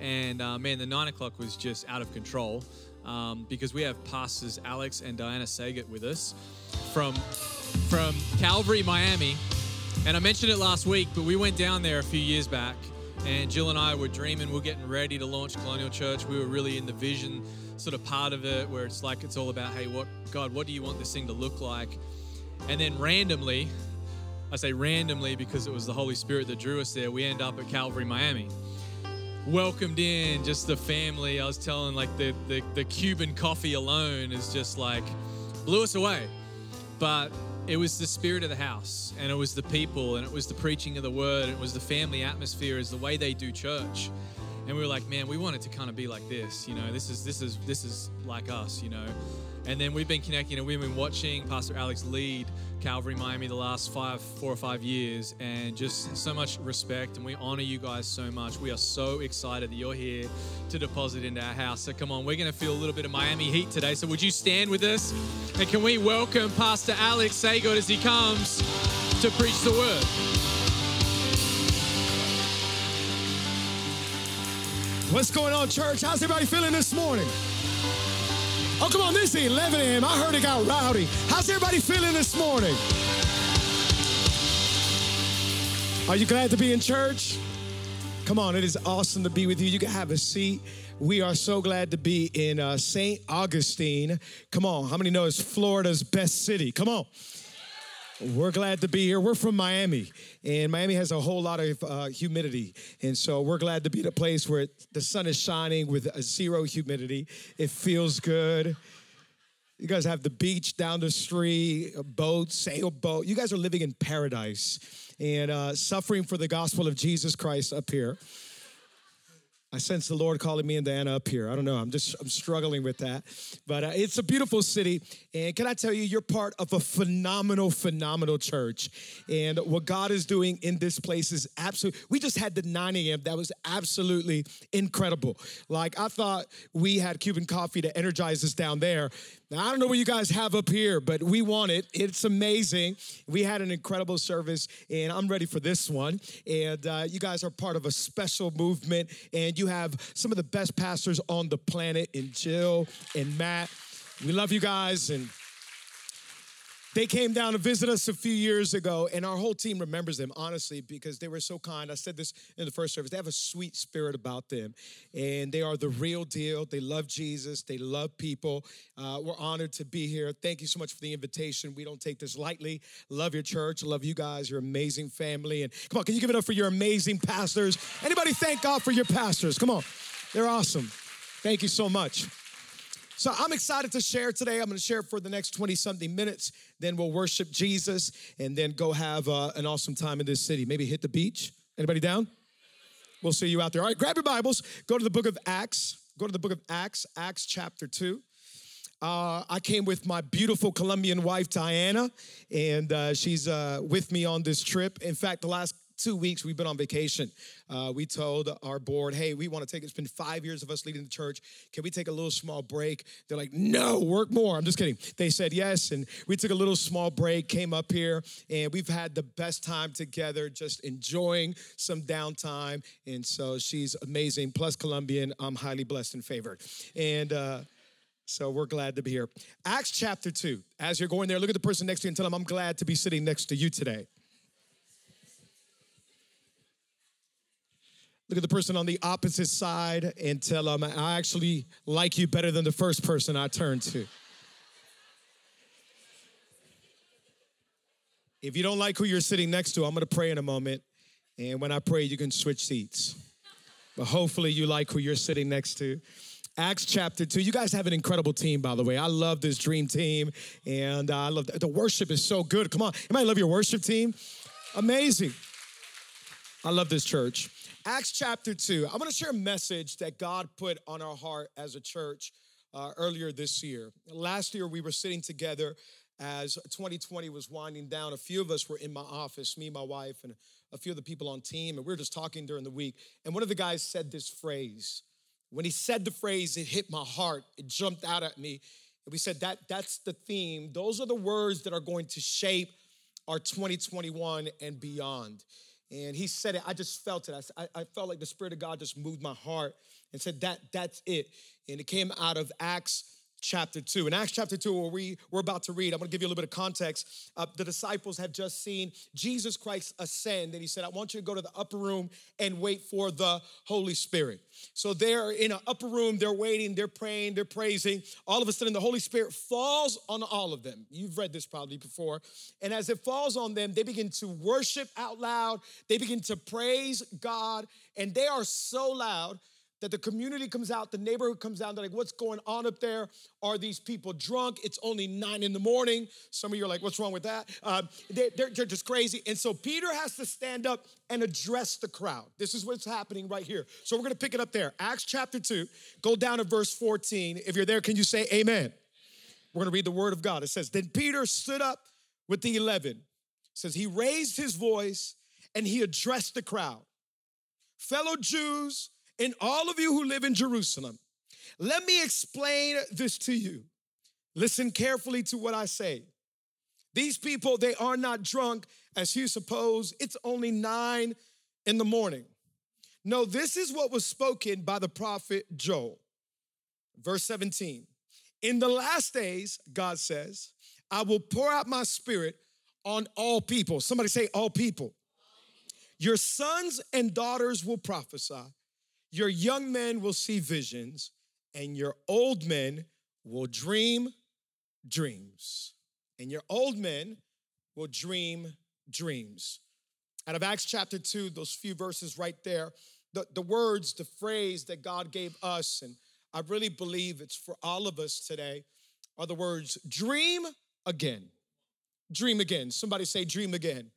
And uh, man, the nine o'clock was just out of control um, because we have pastors Alex and Diana Saget with us from from Calvary, Miami. And I mentioned it last week, but we went down there a few years back, and Jill and I were dreaming, we're getting ready to launch Colonial Church. We were really in the vision sort of part of it, where it's like it's all about, hey, what God, what do you want this thing to look like? And then randomly, I say randomly because it was the Holy Spirit that drew us there. We end up at Calvary, Miami welcomed in just the family. I was telling like the, the, the Cuban coffee alone is just like blew us away. But it was the spirit of the house and it was the people and it was the preaching of the word and it was the family atmosphere is the way they do church and we were like man we want it to kind of be like this you know this is this is this is like us you know and then we've been connecting and we've been watching pastor alex lead Calvary Miami the last five, four or five years, and just so much respect. And we honor you guys so much. We are so excited that you're here to deposit into our house. So come on, we're going to feel a little bit of Miami heat today. So would you stand with us? And can we welcome Pastor Alex Sagot as he comes to preach the word? What's going on, church? How's everybody feeling this morning? Oh, come on, this is 11 a.m. I heard it got rowdy. How's everybody feeling this morning? Are you glad to be in church? Come on, it is awesome to be with you. You can have a seat. We are so glad to be in uh, St. Augustine. Come on, how many know it's Florida's best city? Come on. We're glad to be here. We're from Miami, and Miami has a whole lot of uh, humidity. And so we're glad to be at a place where the sun is shining with zero humidity. It feels good. You guys have the beach down the street, a boat, sailboat. You guys are living in paradise and uh, suffering for the gospel of Jesus Christ up here. I sense the Lord calling me and Diana up here. I don't know. I'm just I'm struggling with that, but uh, it's a beautiful city. And can I tell you, you're part of a phenomenal, phenomenal church. And what God is doing in this place is absolutely. We just had the 9 a.m. That was absolutely incredible. Like I thought we had Cuban coffee to energize us down there. Now, I don't know what you guys have up here, but we want it. It's amazing. We had an incredible service, and I'm ready for this one. And uh, you guys are part of a special movement, and you have some of the best pastors on the planet in Jill and Matt. We love you guys, and they came down to visit us a few years ago, and our whole team remembers them, honestly, because they were so kind. I said this in the first service. They have a sweet spirit about them, and they are the real deal. They love Jesus, they love people. Uh, we're honored to be here. Thank you so much for the invitation. We don't take this lightly. Love your church, love you guys, your amazing family. And come on, can you give it up for your amazing pastors? Anybody thank God for your pastors? Come on, they're awesome. Thank you so much. So I'm excited to share today. I'm going to share for the next 20 something minutes. Then we'll worship Jesus and then go have uh, an awesome time in this city. Maybe hit the beach. Anybody down? We'll see you out there. All right, grab your Bibles. Go to the book of Acts. Go to the book of Acts, Acts chapter 2. Uh, I came with my beautiful Colombian wife, Diana, and uh, she's uh, with me on this trip. In fact, the last two weeks we've been on vacation. Uh, we told our board, hey, we want to take, it's been five years of us leading the church. Can we take a little small break? They're like, no, work more. I'm just kidding. They said yes. And we took a little small break, came up here, and we've had the best time together, just enjoying some downtime. And so she's amazing. Plus, Colombian, I'm highly blessed and favored. And, uh, so we're glad to be here. Acts chapter 2. As you're going there, look at the person next to you and tell them, I'm glad to be sitting next to you today. Look at the person on the opposite side and tell them, I actually like you better than the first person I turned to. If you don't like who you're sitting next to, I'm gonna pray in a moment. And when I pray, you can switch seats. But hopefully, you like who you're sitting next to. Acts chapter 2. You guys have an incredible team, by the way. I love this dream team, and uh, I love the, the worship is so good. Come on, anybody love your worship team? Amazing. I love this church. Acts chapter 2. I'm going to share a message that God put on our heart as a church uh, earlier this year. Last year, we were sitting together as 2020 was winding down. A few of us were in my office, me, my wife, and a few of the people on team, and we were just talking during the week. And one of the guys said this phrase. When he said the phrase, it hit my heart. It jumped out at me. And we said that that's the theme. Those are the words that are going to shape our 2021 and beyond. And he said it, I just felt it. I, I felt like the Spirit of God just moved my heart and said, that, That's it. And it came out of Acts chapter 2. In Acts chapter 2, where we, we're about to read, I'm going to give you a little bit of context. Uh, the disciples have just seen Jesus Christ ascend, and he said, I want you to go to the upper room and wait for the Holy Spirit. So they're in an upper room, they're waiting, they're praying, they're praising. All of a sudden, the Holy Spirit falls on all of them. You've read this probably before. And as it falls on them, they begin to worship out loud, they begin to praise God, and they are so loud that the community comes out, the neighborhood comes out, they're like, what's going on up there? Are these people drunk? It's only nine in the morning. Some of you are like, what's wrong with that? Uh, they, they're, they're just crazy. And so Peter has to stand up and address the crowd. This is what's happening right here. So we're gonna pick it up there. Acts chapter 2, go down to verse 14. If you're there, can you say amen? We're gonna read the word of God. It says, Then Peter stood up with the 11. It says, He raised his voice and he addressed the crowd. Fellow Jews, and all of you who live in Jerusalem, let me explain this to you. Listen carefully to what I say. These people, they are not drunk as you suppose. It's only nine in the morning. No, this is what was spoken by the prophet Joel. Verse 17. In the last days, God says, I will pour out my spirit on all people. Somebody say, all people. Your sons and daughters will prophesy. Your young men will see visions, and your old men will dream dreams. And your old men will dream dreams. Out of Acts chapter 2, those few verses right there, the, the words, the phrase that God gave us, and I really believe it's for all of us today, are the words dream again. Dream again. Somebody say, dream again.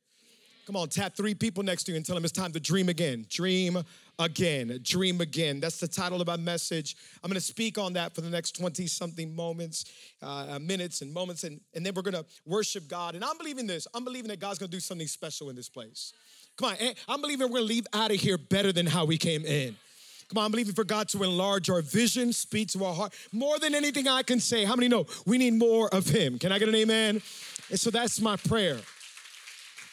Come on, tap three people next to you and tell them it's time to dream again. Dream again. Dream again. That's the title of my message. I'm going to speak on that for the next 20 something moments, uh, minutes, and moments. And, and then we're going to worship God. And I'm believing this. I'm believing that God's going to do something special in this place. Come on. I'm believing we're going to leave out of here better than how we came in. Come on, I'm believing for God to enlarge our vision, speak to our heart. More than anything I can say, how many know we need more of Him? Can I get an amen? And so that's my prayer.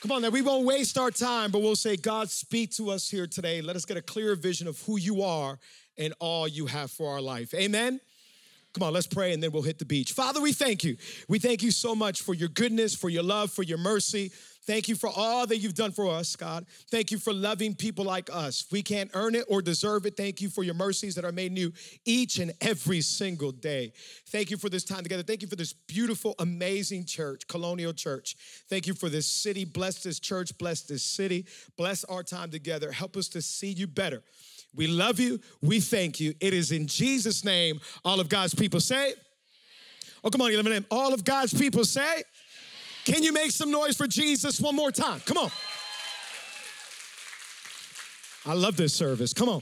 Come on, that we won't waste our time, but we'll say, God, speak to us here today. Let us get a clear vision of who you are and all you have for our life. Amen. Come on, let's pray and then we'll hit the beach. Father, we thank you. We thank you so much for your goodness, for your love, for your mercy. Thank you for all that you've done for us, God. Thank you for loving people like us. We can't earn it or deserve it. Thank you for your mercies that are made new each and every single day. Thank you for this time together. Thank you for this beautiful, amazing church, Colonial Church. Thank you for this city. Bless this church. Bless this city. Bless our time together. Help us to see you better. We love you. We thank you. It is in Jesus' name all of God's people say. Oh, come on, 11 All of God's people say. Can you make some noise for Jesus one more time? Come on. I love this service. Come on.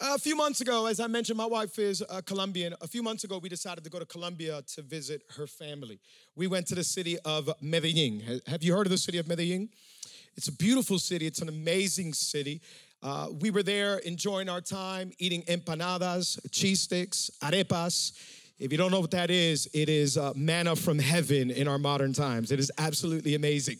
A few months ago, as I mentioned, my wife is a Colombian. A few months ago, we decided to go to Colombia to visit her family. We went to the city of Medellin. Have you heard of the city of Medellin? It's a beautiful city, it's an amazing city. Uh, we were there enjoying our time, eating empanadas, cheese sticks, arepas. If you don't know what that is, it is uh, manna from heaven in our modern times. It is absolutely amazing.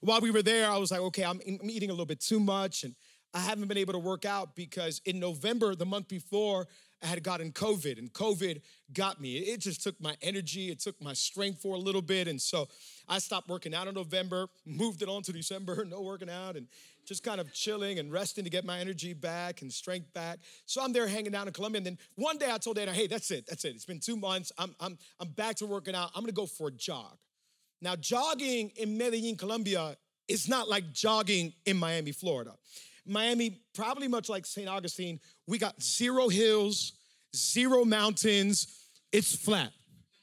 While we were there, I was like, okay, I'm, I'm eating a little bit too much, and I haven't been able to work out because in November, the month before, I had gotten COVID, and COVID got me. It just took my energy, it took my strength for a little bit, and so I stopped working out in November, moved it on to December, no working out, and just kind of chilling and resting to get my energy back and strength back. So I'm there hanging out in Colombia. And then one day I told Dana, hey, that's it, that's it. It's been two months. I'm, I'm, I'm back to working out. I'm gonna go for a jog. Now, jogging in Medellin, Colombia is not like jogging in Miami, Florida. Miami, probably much like St. Augustine, we got zero hills, zero mountains, it's flat.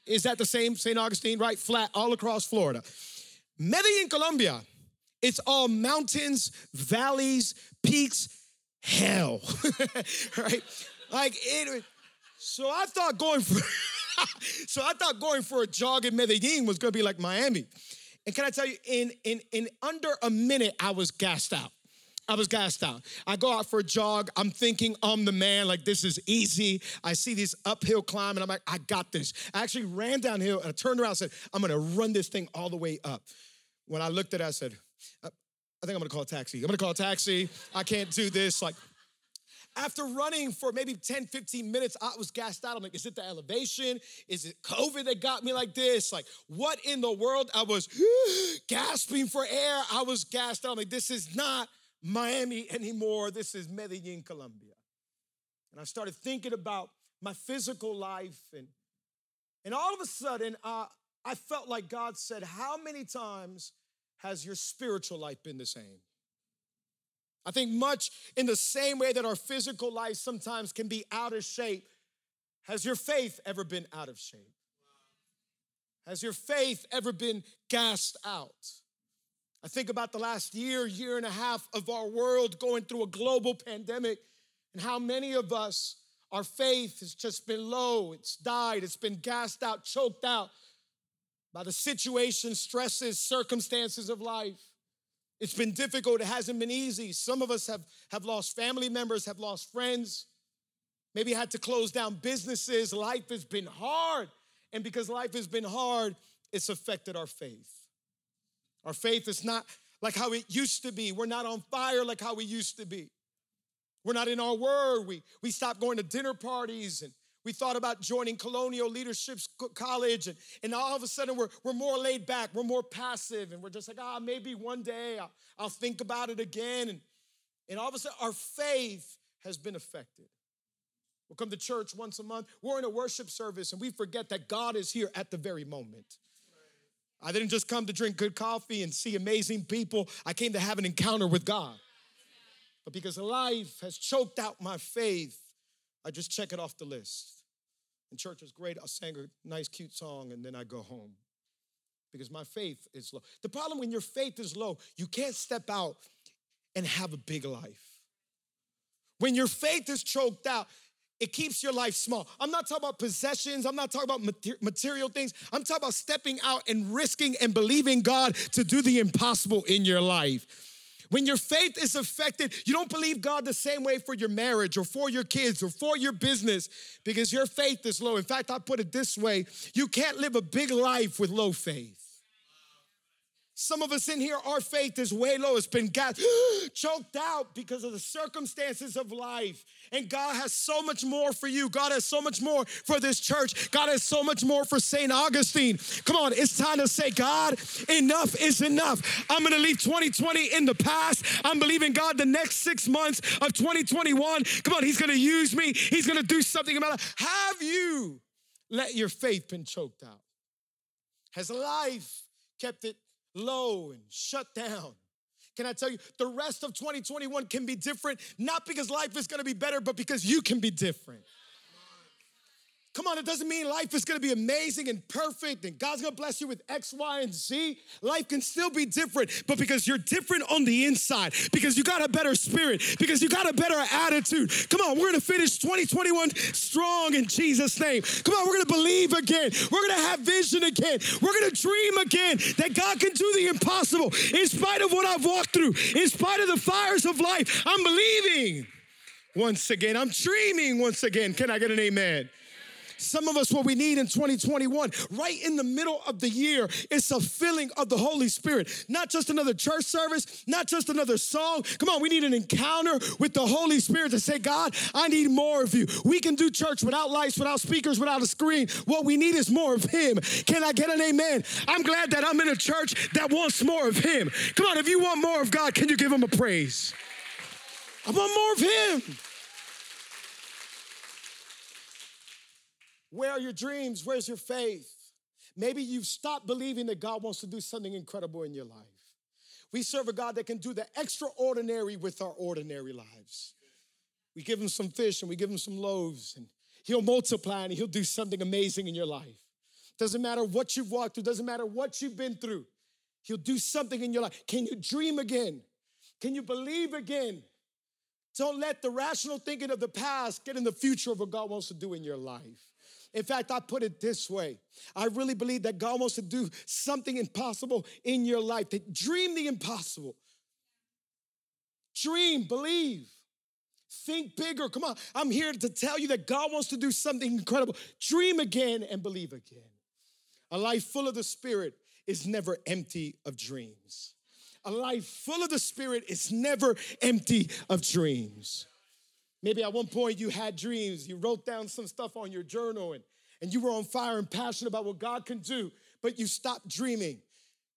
Is that the same St. Augustine, right? Flat all across Florida. Medellin, Colombia, it's all mountains, valleys, peaks hell, right? Like it. So I thought going for, so I thought going for a jog in Medellin was gonna be like Miami. And can I tell you, in in in under a minute, I was gassed out. I was gassed out. I go out for a jog. I'm thinking I'm the man, like this is easy. I see this uphill climb and I'm like, I got this. I actually ran downhill and I turned around and said, I'm gonna run this thing all the way up. When I looked at it, I said, uh, I think I'm gonna call a taxi. I'm gonna call a taxi. I can't do this. Like, after running for maybe 10, 15 minutes, I was gassed out. I'm like, is it the elevation? Is it COVID that got me like this? Like, what in the world? I was gasping for air. I was gassed out. I'm like, this is not Miami anymore. This is Medellin, Colombia. And I started thinking about my physical life. And, and all of a sudden, uh, I felt like God said, How many times has your spiritual life been the same? I think much in the same way that our physical life sometimes can be out of shape, has your faith ever been out of shape? Has your faith ever been gassed out? I think about the last year, year and a half of our world going through a global pandemic and how many of us, our faith has just been low, it's died, it's been gassed out, choked out by the situation, stresses, circumstances of life. It's been difficult. It hasn't been easy. Some of us have, have lost family members, have lost friends, maybe had to close down businesses. Life has been hard. And because life has been hard, it's affected our faith. Our faith is not like how it used to be. We're not on fire like how we used to be. We're not in our word. We, we stopped going to dinner parties and we thought about joining Colonial Leadership College, and, and all of a sudden we're, we're more laid back, we're more passive, and we're just like, ah, maybe one day I'll, I'll think about it again. And, and all of a sudden our faith has been affected. We'll come to church once a month. We're in a worship service, and we forget that God is here at the very moment. I didn't just come to drink good coffee and see amazing people. I came to have an encounter with God. But because life has choked out my faith, I just check it off the list. And church was great. I sang a nice, cute song, and then I go home because my faith is low. The problem when your faith is low, you can't step out and have a big life. When your faith is choked out, it keeps your life small. I'm not talking about possessions. I'm not talking about material things. I'm talking about stepping out and risking and believing God to do the impossible in your life. When your faith is affected, you don't believe God the same way for your marriage or for your kids or for your business because your faith is low. In fact, I put it this way you can't live a big life with low faith. Some of us in here, our faith is way low. It's been got choked out because of the circumstances of life. And God has so much more for you. God has so much more for this church. God has so much more for St. Augustine. Come on, it's time to say, God, enough is enough. I'm gonna leave 2020 in the past. I'm believing God the next six months of 2021. Come on, He's gonna use me. He's gonna do something about it. Have you let your faith been choked out? Has life kept it low and shut down. Can I tell you, the rest of 2021 can be different, not because life is gonna be better, but because you can be different. Come on, it doesn't mean life is gonna be amazing and perfect and God's gonna bless you with X, Y, and Z. Life can still be different, but because you're different on the inside, because you got a better spirit, because you got a better attitude. Come on, we're gonna finish 2021 strong in Jesus' name. Come on, we're gonna believe again. We're gonna have vision again. We're gonna dream again that God can do the impossible. In spite of what I've walked through, in spite of the fires of life, I'm believing once again. I'm dreaming once again. Can I get an amen? Some of us, what we need in 2021, right in the middle of the year, is a filling of the Holy Spirit. Not just another church service, not just another song. Come on, we need an encounter with the Holy Spirit to say, God, I need more of you. We can do church without lights, without speakers, without a screen. What we need is more of Him. Can I get an amen? I'm glad that I'm in a church that wants more of Him. Come on, if you want more of God, can you give Him a praise? I want more of Him. Where are your dreams? Where's your faith? Maybe you've stopped believing that God wants to do something incredible in your life. We serve a God that can do the extraordinary with our ordinary lives. We give him some fish and we give him some loaves, and he'll multiply and he'll do something amazing in your life. Doesn't matter what you've walked through, doesn't matter what you've been through, he'll do something in your life. Can you dream again? Can you believe again? Don't let the rational thinking of the past get in the future of what God wants to do in your life. In fact, I put it this way I really believe that God wants to do something impossible in your life. That dream the impossible. Dream, believe. Think bigger. Come on. I'm here to tell you that God wants to do something incredible. Dream again and believe again. A life full of the Spirit is never empty of dreams. A life full of the Spirit is never empty of dreams. Maybe at one point you had dreams, you wrote down some stuff on your journal, and, and you were on fire and passionate about what God can do, but you stopped dreaming.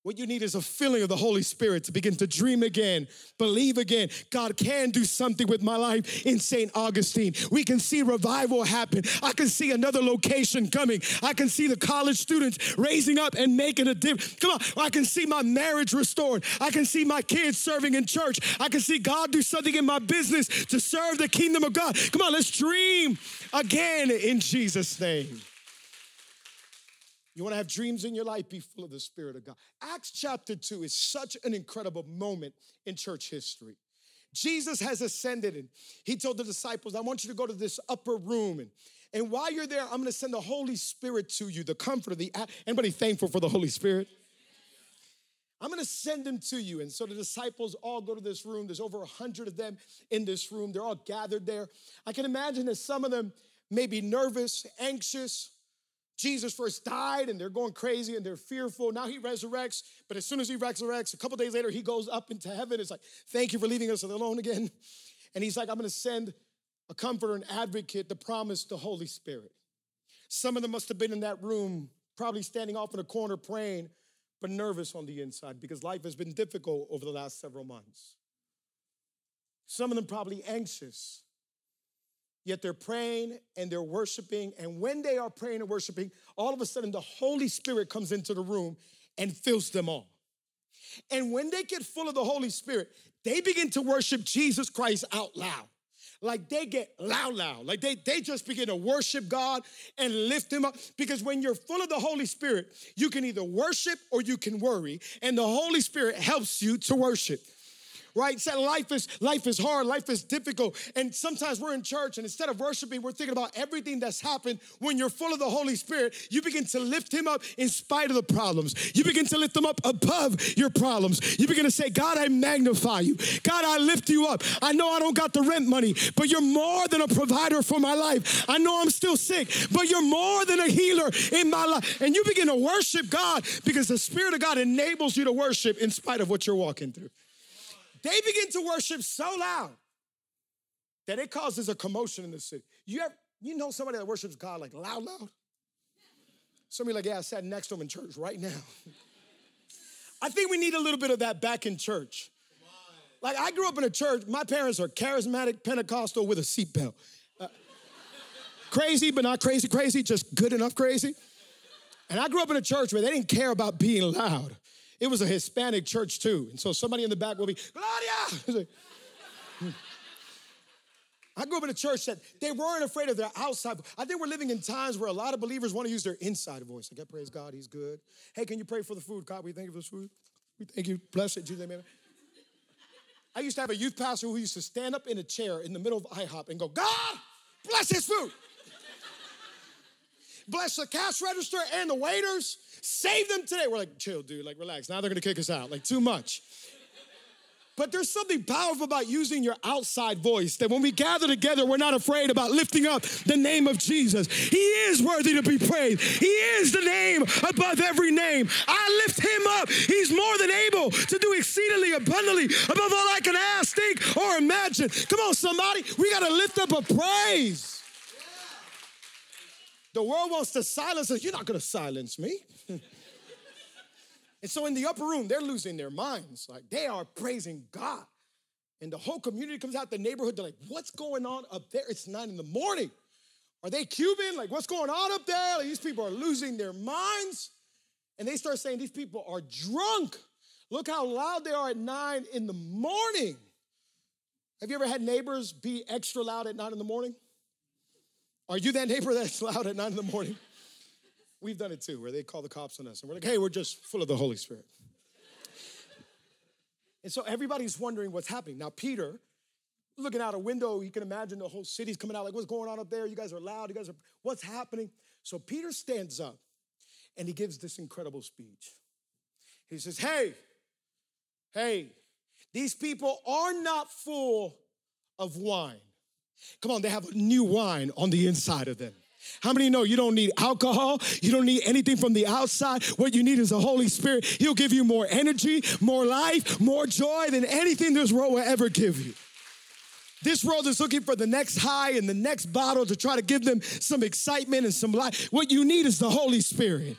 What you need is a filling of the Holy Spirit to begin to dream again, believe again. God can do something with my life in St. Augustine. We can see revival happen. I can see another location coming. I can see the college students raising up and making a difference. Come on, I can see my marriage restored. I can see my kids serving in church. I can see God do something in my business to serve the kingdom of God. Come on, let's dream again in Jesus' name. You want to have dreams in your life, be full of the Spirit of God. Acts chapter 2 is such an incredible moment in church history. Jesus has ascended and he told the disciples, I want you to go to this upper room. And, and while you're there, I'm going to send the Holy Spirit to you, the comforter, the anybody thankful for the Holy Spirit? I'm gonna send him to you. And so the disciples all go to this room. There's over a hundred of them in this room. They're all gathered there. I can imagine that some of them may be nervous, anxious, Jesus first died and they're going crazy and they're fearful. Now he resurrects, but as soon as he resurrects, a couple days later, he goes up into heaven. It's like, thank you for leaving us alone again. And he's like, I'm gonna send a comforter, an advocate, the promise, the Holy Spirit. Some of them must have been in that room, probably standing off in a corner praying, but nervous on the inside because life has been difficult over the last several months. Some of them probably anxious Yet they're praying and they're worshiping. And when they are praying and worshiping, all of a sudden the Holy Spirit comes into the room and fills them all. And when they get full of the Holy Spirit, they begin to worship Jesus Christ out loud. Like they get loud, loud. Like they, they just begin to worship God and lift Him up. Because when you're full of the Holy Spirit, you can either worship or you can worry. And the Holy Spirit helps you to worship right? Said life is life is hard, life is difficult. And sometimes we're in church and instead of worshiping, we're thinking about everything that's happened. When you're full of the Holy Spirit, you begin to lift him up in spite of the problems. You begin to lift them up above your problems. You begin to say, God, I magnify you. God, I lift you up. I know I don't got the rent money, but you're more than a provider for my life. I know I'm still sick, but you're more than a healer in my life. And you begin to worship God because the Spirit of God enables you to worship in spite of what you're walking through. They begin to worship so loud that it causes a commotion in the city. You ever, you know somebody that worships God like loud, loud? Somebody like, yeah, I sat next to him in church right now. I think we need a little bit of that back in church. Like I grew up in a church, my parents are charismatic Pentecostal with a seatbelt. Uh, crazy, but not crazy, crazy, just good enough crazy. And I grew up in a church where they didn't care about being loud. It was a Hispanic church too. And so somebody in the back will be, Gloria! Hmm. I grew up in a church that they weren't afraid of their outside. I think we're living in times where a lot of believers want to use their inside voice. Like, I praise God, He's good. Hey, can you pray for the food? God, we thank you for the food. We thank you. Bless it, Jesus, amen. I used to have a youth pastor who used to stand up in a chair in the middle of IHOP and go, God, bless his food. Bless the cash register and the waiters. Save them today. We're like, chill, dude, like, relax. Now they're gonna kick us out, like, too much. But there's something powerful about using your outside voice that when we gather together, we're not afraid about lifting up the name of Jesus. He is worthy to be praised. He is the name above every name. I lift him up. He's more than able to do exceedingly abundantly above all I can ask, think, or imagine. Come on, somebody. We got to lift up a praise. The world wants to silence us. You're not going to silence me. and so in the upper room, they're losing their minds. Like they are praising God. And the whole community comes out, the neighborhood, they're like, what's going on up there? It's nine in the morning. Are they Cuban? Like, what's going on up there? Like, these people are losing their minds. And they start saying these people are drunk. Look how loud they are at nine in the morning. Have you ever had neighbors be extra loud at nine in the morning? Are you that neighbor that's loud at nine in the morning? We've done it too, where they call the cops on us and we're like, hey, we're just full of the Holy Spirit. And so everybody's wondering what's happening. Now, Peter, looking out a window. You can imagine the whole city's coming out like, what's going on up there? You guys are loud. You guys are, what's happening? So Peter stands up and he gives this incredible speech. He says, Hey, hey, these people are not full of wine. Come on, they have new wine on the inside of them. How many know you don't need alcohol? You don't need anything from the outside. What you need is the Holy Spirit. He'll give you more energy, more life, more joy than anything this world will ever give you. This world is looking for the next high and the next bottle to try to give them some excitement and some life. What you need is the Holy Spirit.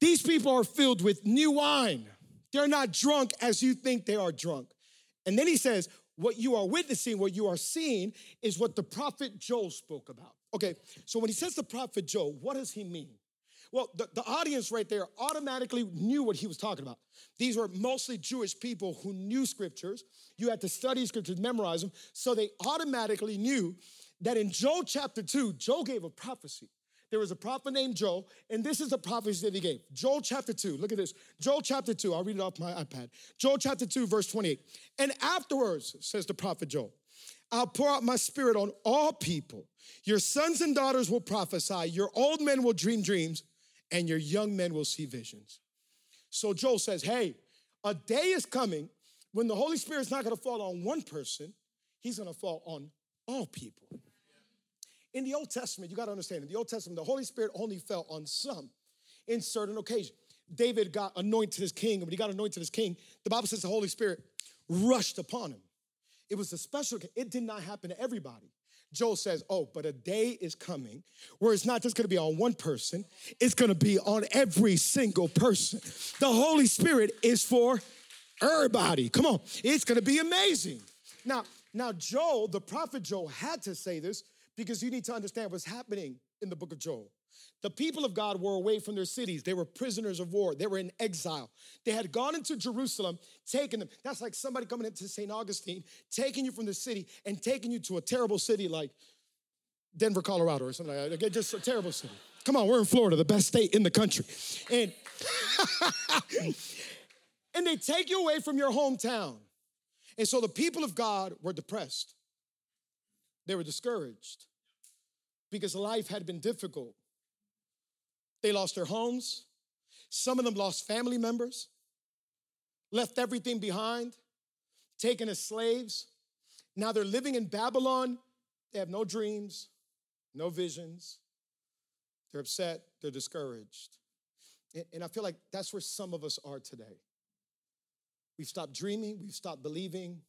These people are filled with new wine. They're not drunk as you think they are drunk. And then he says, What you are witnessing, what you are seeing, is what the prophet Joel spoke about. Okay, so when he says the prophet Joel, what does he mean? Well, the, the audience right there automatically knew what he was talking about. These were mostly Jewish people who knew scriptures. You had to study scriptures, memorize them. So they automatically knew that in Joel chapter 2, Joel gave a prophecy there was a prophet named Joel, and this is the prophecy that he gave. Joel chapter 2, look at this. Joel chapter 2, I'll read it off my iPad. Joel chapter 2, verse 28. And afterwards, says the prophet Joel, I'll pour out my spirit on all people. Your sons and daughters will prophesy, your old men will dream dreams, and your young men will see visions. So Joel says, Hey, a day is coming when the Holy Spirit's not gonna fall on one person, he's gonna fall on all people. In the Old Testament, you got to understand, in the Old Testament, the Holy Spirit only fell on some in certain occasions. David got anointed as king, and when he got anointed as king, the Bible says the Holy Spirit rushed upon him. It was a special, it did not happen to everybody. Joel says, Oh, but a day is coming where it's not just gonna be on one person, it's gonna be on every single person. The Holy Spirit is for everybody. Come on, it's gonna be amazing. Now, now Joel, the prophet Joel, had to say this because you need to understand what's happening in the book of Joel. The people of God were away from their cities. They were prisoners of war. They were in exile. They had gone into Jerusalem, taken them. That's like somebody coming into St. Augustine, taking you from the city and taking you to a terrible city like Denver, Colorado, or something like that. Just a terrible city. Come on, we're in Florida, the best state in the country. And, and they take you away from your hometown. And so the people of God were depressed. They were discouraged because life had been difficult. They lost their homes. Some of them lost family members, left everything behind, taken as slaves. Now they're living in Babylon. They have no dreams, no visions. They're upset, they're discouraged. And I feel like that's where some of us are today. We've stopped dreaming, we've stopped believing,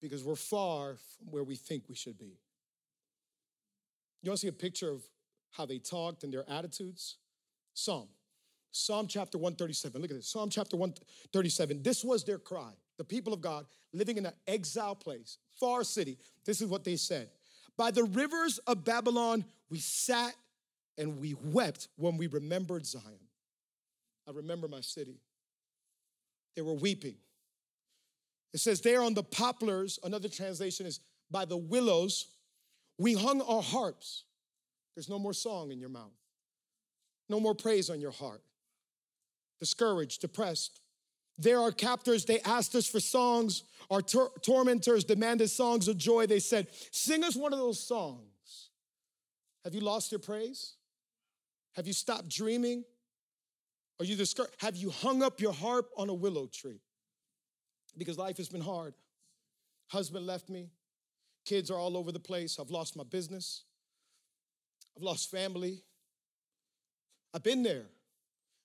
because we're far from where we think we should be. You want to see a picture of how they talked and their attitudes? Psalm. Psalm chapter 137. Look at this. Psalm chapter 137. This was their cry. The people of God living in an exile place, far city. This is what they said. By the rivers of Babylon, we sat and we wept when we remembered Zion. I remember my city. They were weeping. It says there on the poplars, another translation is by the willows, we hung our harps. There's no more song in your mouth, no more praise on your heart. Discouraged, depressed. There are captors, they asked us for songs. Our tor- tormentors demanded songs of joy. They said, Sing us one of those songs. Have you lost your praise? Have you stopped dreaming? Are you discouraged? Have you hung up your harp on a willow tree? because life has been hard. Husband left me. Kids are all over the place. I've lost my business. I've lost family. I've been there.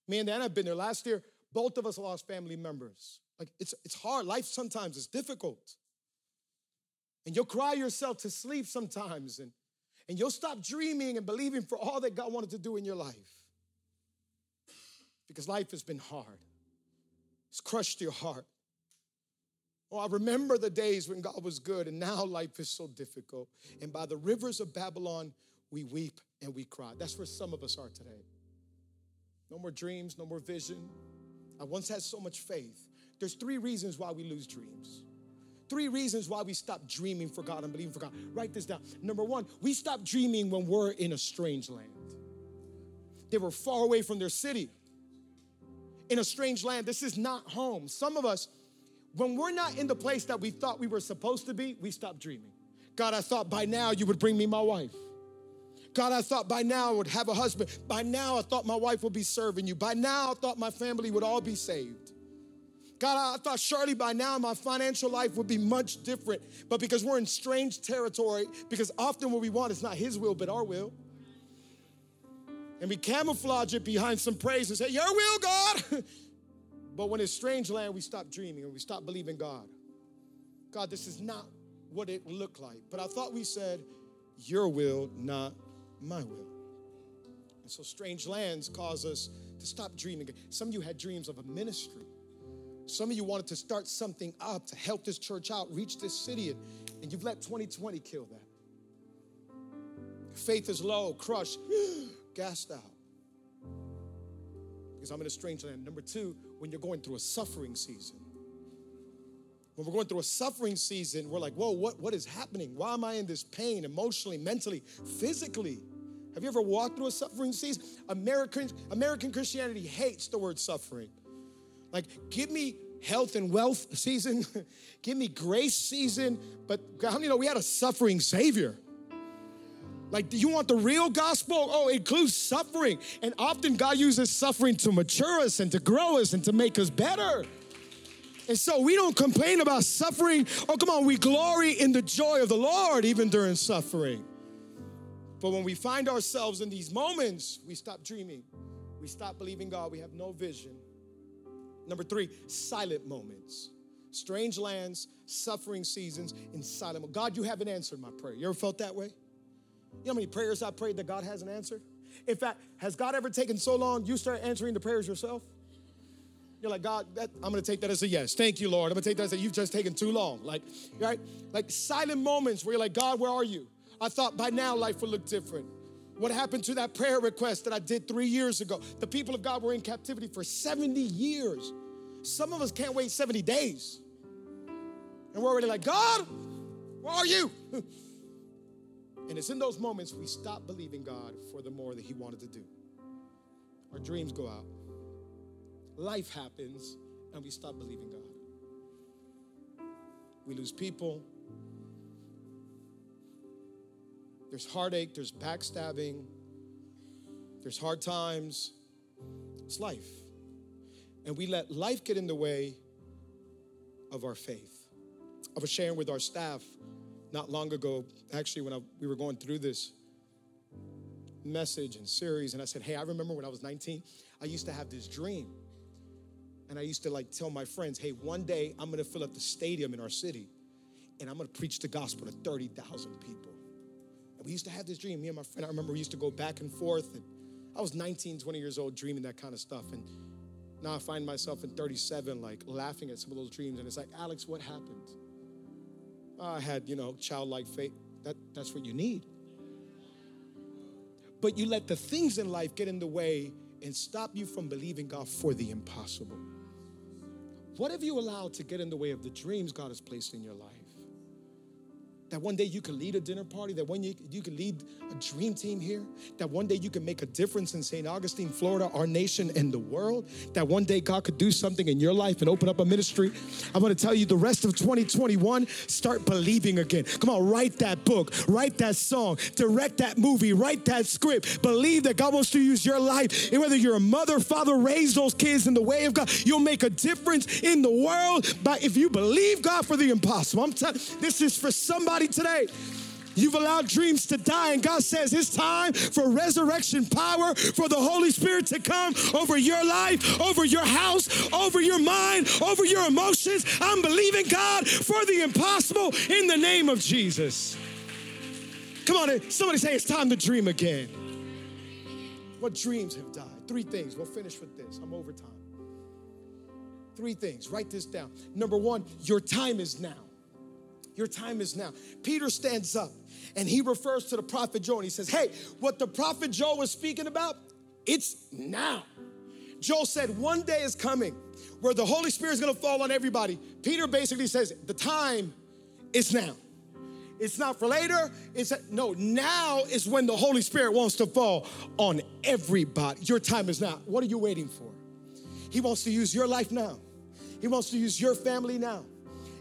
Me and Dan have been there. Last year, both of us lost family members. Like it's it's hard. Life sometimes is difficult. And you'll cry yourself to sleep sometimes, and, and you'll stop dreaming and believing for all that God wanted to do in your life. Because life has been hard. It's crushed your heart. Oh, I remember the days when God was good, and now life is so difficult. And by the rivers of Babylon, we weep and we cry. That's where some of us are today. No more dreams, no more vision. I once had so much faith. There's three reasons why we lose dreams. Three reasons why we stop dreaming for God and believing for God. Write this down. Number one, we stop dreaming when we're in a strange land. They were far away from their city. In a strange land, this is not home. Some of us, when we're not in the place that we thought we were supposed to be, we stop dreaming. God, I thought by now you would bring me my wife. God, I thought by now I would have a husband. By now I thought my wife would be serving you. By now I thought my family would all be saved. God, I thought surely by now my financial life would be much different. But because we're in strange territory, because often what we want is not His will, but our will. And we camouflage it behind some praise and say, Your will, God. but when it's strange land, we stop dreaming and we stop believing God. God, this is not what it looked like. But I thought we said, Your will, not my will. And so strange lands cause us to stop dreaming. Some of you had dreams of a ministry. Some of you wanted to start something up to help this church out, reach this city, and, and you've let 2020 kill that. Faith is low, crushed, gassed out. Because I'm in a strange land. Number two, when you're going through a suffering season. When we're going through a suffering season, we're like, whoa, what, what is happening? Why am I in this pain emotionally, mentally, physically? Have you ever walked through a suffering season? American, American Christianity hates the word suffering. Like, give me health and wealth season, give me grace season, but how many know we had a suffering Savior? Like, do you want the real gospel? Oh, it includes suffering. And often God uses suffering to mature us and to grow us and to make us better. And so we don't complain about suffering. Oh, come on, we glory in the joy of the Lord even during suffering. But when we find ourselves in these moments, we stop dreaming. We stop believing God. We have no vision. Number three, silent moments. Strange lands, suffering seasons, in silent God, you haven't answered my prayer. You ever felt that way? You know how many prayers I prayed that God hasn't answered? In fact, has God ever taken so long you start answering the prayers yourself? You're like, God, that, I'm gonna take that as a yes. Thank you, Lord. I'm gonna take that as a you've just taken too long. Like, right? Like silent moments where you're like, God, where are you? I thought by now life would look different. What happened to that prayer request that I did three years ago? The people of God were in captivity for 70 years. Some of us can't wait 70 days. And we're already like, God, where are you? and it's in those moments we stop believing God for the more that He wanted to do. Our dreams go out, life happens, and we stop believing God. We lose people, There's heartache, there's backstabbing, there's hard times. It's life. And we let life get in the way of our faith. of sharing with our staff not long ago, actually, when I, we were going through this message and series, and I said, Hey, I remember when I was 19, I used to have this dream. And I used to like tell my friends, Hey, one day I'm gonna fill up the stadium in our city and I'm gonna preach the gospel to 30,000 people And we used to have this dream. Me and my friend, I remember we used to go back and forth. And I was 19, 20 years old dreaming that kind of stuff. And now I find myself in 37, like laughing at some of those dreams. And it's like, Alex, what happened? I had, you know, childlike faith. That, that's what you need. But you let the things in life get in the way and stop you from believing God for the impossible. What have you allowed to get in the way of the dreams God has placed in your life? That one day you can lead a dinner party, that one day you can lead a dream team here, that one day you can make a difference in St. Augustine, Florida, our nation, and the world, that one day God could do something in your life and open up a ministry. I'm gonna tell you the rest of 2021, start believing again. Come on, write that book, write that song, direct that movie, write that script. Believe that God wants to use your life. And whether you're a mother, father, raise those kids in the way of God, you'll make a difference in the world. But if you believe God for the impossible, I'm telling this is for somebody today. You've allowed dreams to die, and God says it's time for resurrection power, for the Holy Spirit to come over your life, over your house, over your mind, over your emotions. I'm believing God for the impossible in the name of Jesus. Come on, somebody say it's time to dream again. What dreams have died? Three things. We'll finish with this. I'm over time. Three things. Write this down. Number one, your time is now. Your time is now. Peter stands up and he refers to the prophet Joel and he says, Hey, what the prophet Joel was speaking about, it's now. Joel said, One day is coming where the Holy Spirit is gonna fall on everybody. Peter basically says, The time is now. It's not for later. It's no, now is when the Holy Spirit wants to fall on everybody. Your time is now. What are you waiting for? He wants to use your life now. He wants to use your family now.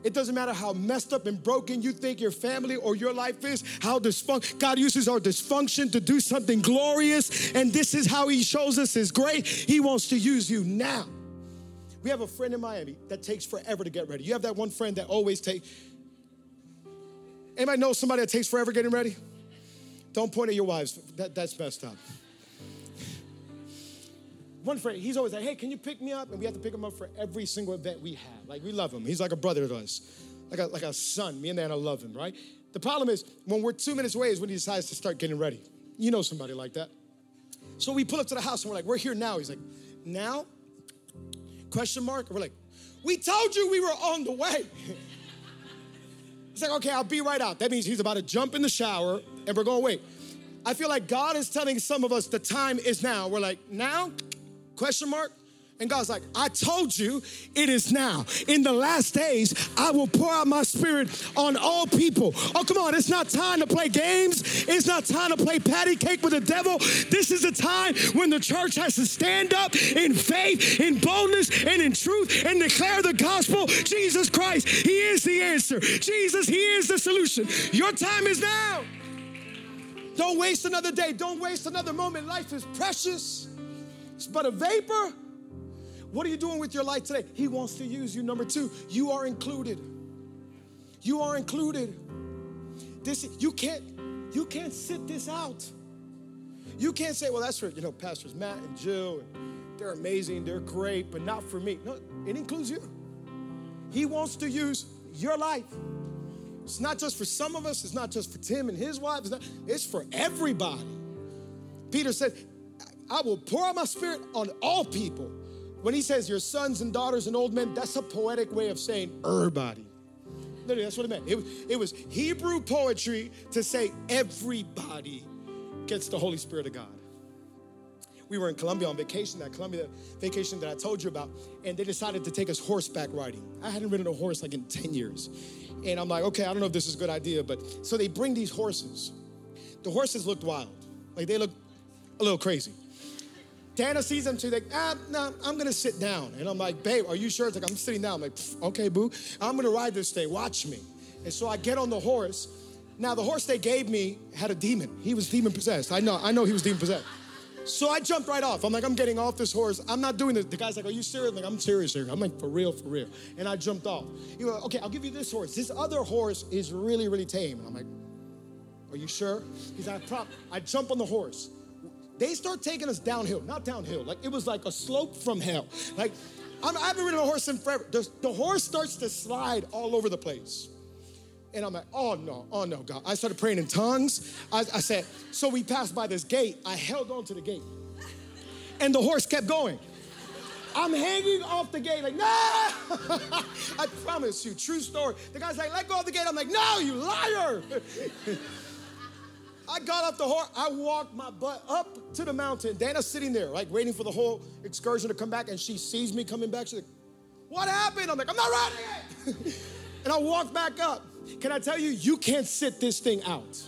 It doesn't matter how messed up and broken you think your family or your life is, how dysfunction. God uses our dysfunction to do something glorious, and this is how He shows us His grace. He wants to use you now. We have a friend in Miami that takes forever to get ready. You have that one friend that always takes. Anybody know somebody that takes forever getting ready? Don't point at your wives. That, that's messed up. One friend, he's always like, hey, can you pick me up? And we have to pick him up for every single event we have. Like, we love him. He's like a brother to us, like a, like a son. Me and Anna love him, right? The problem is, when we're two minutes away is when he decides to start getting ready. You know somebody like that. So we pull up to the house and we're like, we're here now. He's like, now? Question mark? We're like, we told you we were on the way. He's like, okay, I'll be right out. That means he's about to jump in the shower and we're going, wait. I feel like God is telling some of us the time is now. We're like, now? Question mark? And God's like, I told you it is now. In the last days, I will pour out my spirit on all people. Oh, come on, it's not time to play games. It's not time to play patty cake with the devil. This is a time when the church has to stand up in faith, in boldness, and in truth and declare the gospel. Jesus Christ, He is the answer. Jesus, He is the solution. Your time is now. Don't waste another day. Don't waste another moment. Life is precious. It's but a vapor. What are you doing with your life today? He wants to use you. Number two, you are included. You are included. This you can't you can't sit this out. You can't say, well, that's for you know pastors Matt and Jill, and they're amazing, they're great, but not for me. No, it includes you. He wants to use your life. It's not just for some of us. It's not just for Tim and his wife. It's, not, it's for everybody. Peter said, "I will pour out my spirit on all people." When he says your sons and daughters and old men, that's a poetic way of saying everybody. Literally, that's what it meant. It, it was Hebrew poetry to say everybody gets the Holy Spirit of God. We were in Colombia on vacation, that Colombia vacation that I told you about, and they decided to take us horseback riding. I hadn't ridden a horse like in 10 years. And I'm like, okay, I don't know if this is a good idea, but so they bring these horses. The horses looked wild. Like they looked a little crazy. Dana sees them too. Like, ah, no, I'm gonna sit down. And I'm like, babe, are you sure? It's like, I'm sitting down. I'm like, okay, boo. I'm gonna ride this thing. Watch me. And so I get on the horse. Now the horse they gave me had a demon. He was demon possessed. I know, I know he was demon possessed. So I jumped right off. I'm like, I'm getting off this horse. I'm not doing this. The guy's like, Are you serious? I'm like, I'm serious here. I'm like, for real, for real. And I jumped off. He was like, Okay, I'll give you this horse. This other horse is really, really tame. And I'm like, Are you sure? He's like, I, I jump on the horse they start taking us downhill, not downhill, like it was like a slope from hell. Like, I'm, I haven't ridden a horse in forever. The, the horse starts to slide all over the place. And I'm like, oh no, oh no, God. I started praying in tongues. I, I said, so we passed by this gate. I held on to the gate. And the horse kept going. I'm hanging off the gate, like, no! I promise you, true story. The guy's like, let go of the gate. I'm like, no, you liar! I got off the horse. I walked my butt up to the mountain. Dana's sitting there, like waiting for the whole excursion to come back, and she sees me coming back. She's like, What happened? I'm like, I'm not riding it. and I walk back up. Can I tell you, you can't sit this thing out.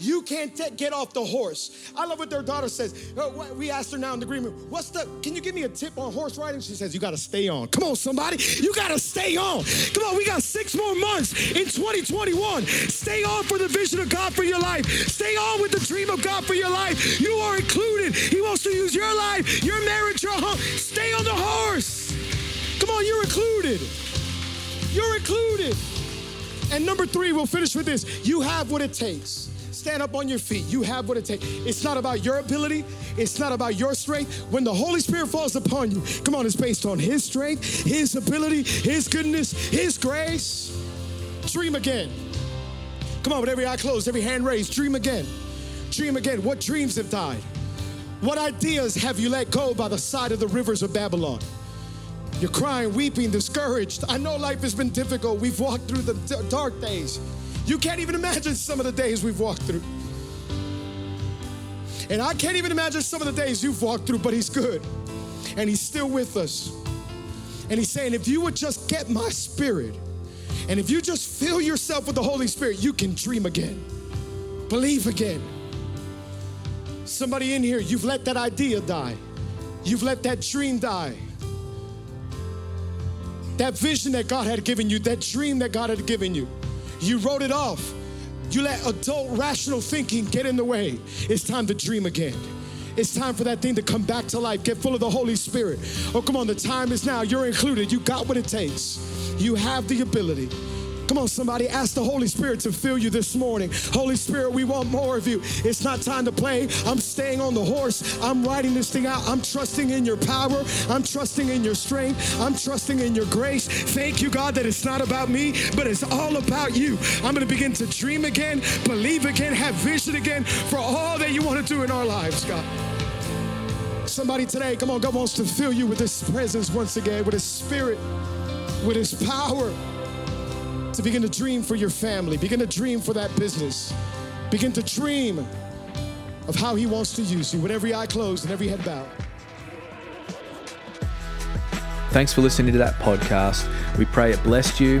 You can't get off the horse. I love what their daughter says. Uh, we asked her now in the green room, what's the, can you give me a tip on horse riding? She says, you got to stay on. Come on, somebody. You got to stay on. Come on, we got six more months in 2021. Stay on for the vision of God for your life. Stay on with the dream of God for your life. You are included. He wants to use your life, your marriage, your home. Stay on the horse. Come on, you're included. You're included. And number three, we'll finish with this. You have what it takes stand up on your feet. You have what it takes. It's not about your ability, it's not about your strength. When the Holy Spirit falls upon you, come on, it's based on His strength, His ability, His goodness, His grace. Dream again. Come on, with every eye closed, every hand raised, dream again. Dream again. What dreams have died? What ideas have you let go by the side of the rivers of Babylon? You're crying, weeping, discouraged. I know life has been difficult. We've walked through the dark days. You can't even imagine some of the days we've walked through. And I can't even imagine some of the days you've walked through, but He's good. And He's still with us. And He's saying, if you would just get my spirit, and if you just fill yourself with the Holy Spirit, you can dream again, believe again. Somebody in here, you've let that idea die, you've let that dream die. that vision that God had given you, that dream that God had given you, you wrote it off. You let adult rational thinking get in the way. It's time to dream again. It's time for that thing to come back to life. Get full of the Holy Spirit. Oh, come on, the time is now. You're included. You got what it takes. You have the ability. Come on, somebody, ask the Holy Spirit to fill you this morning. Holy Spirit, we want more of you. It's not time to play. I'm staying on the horse. I'm riding this thing out. I'm trusting in your power. I'm trusting in your strength. I'm trusting in your grace. Thank you, God, that it's not about me, but it's all about you. I'm going to begin to dream again, believe again, have vision again for all that you want to do in our lives, God. Somebody today, come on, God wants to fill you with His presence once again, with His Spirit, with His power to begin to dream for your family, begin to dream for that business, begin to dream of how He wants to use you with every eye closed and every head bowed. Thanks for listening to that podcast. We pray it blessed you